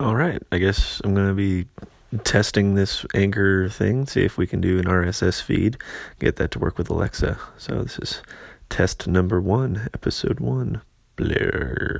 All right, I guess I'm going to be testing this Anchor thing, see if we can do an RSS feed, get that to work with Alexa. So this is test number one, episode one, Blur.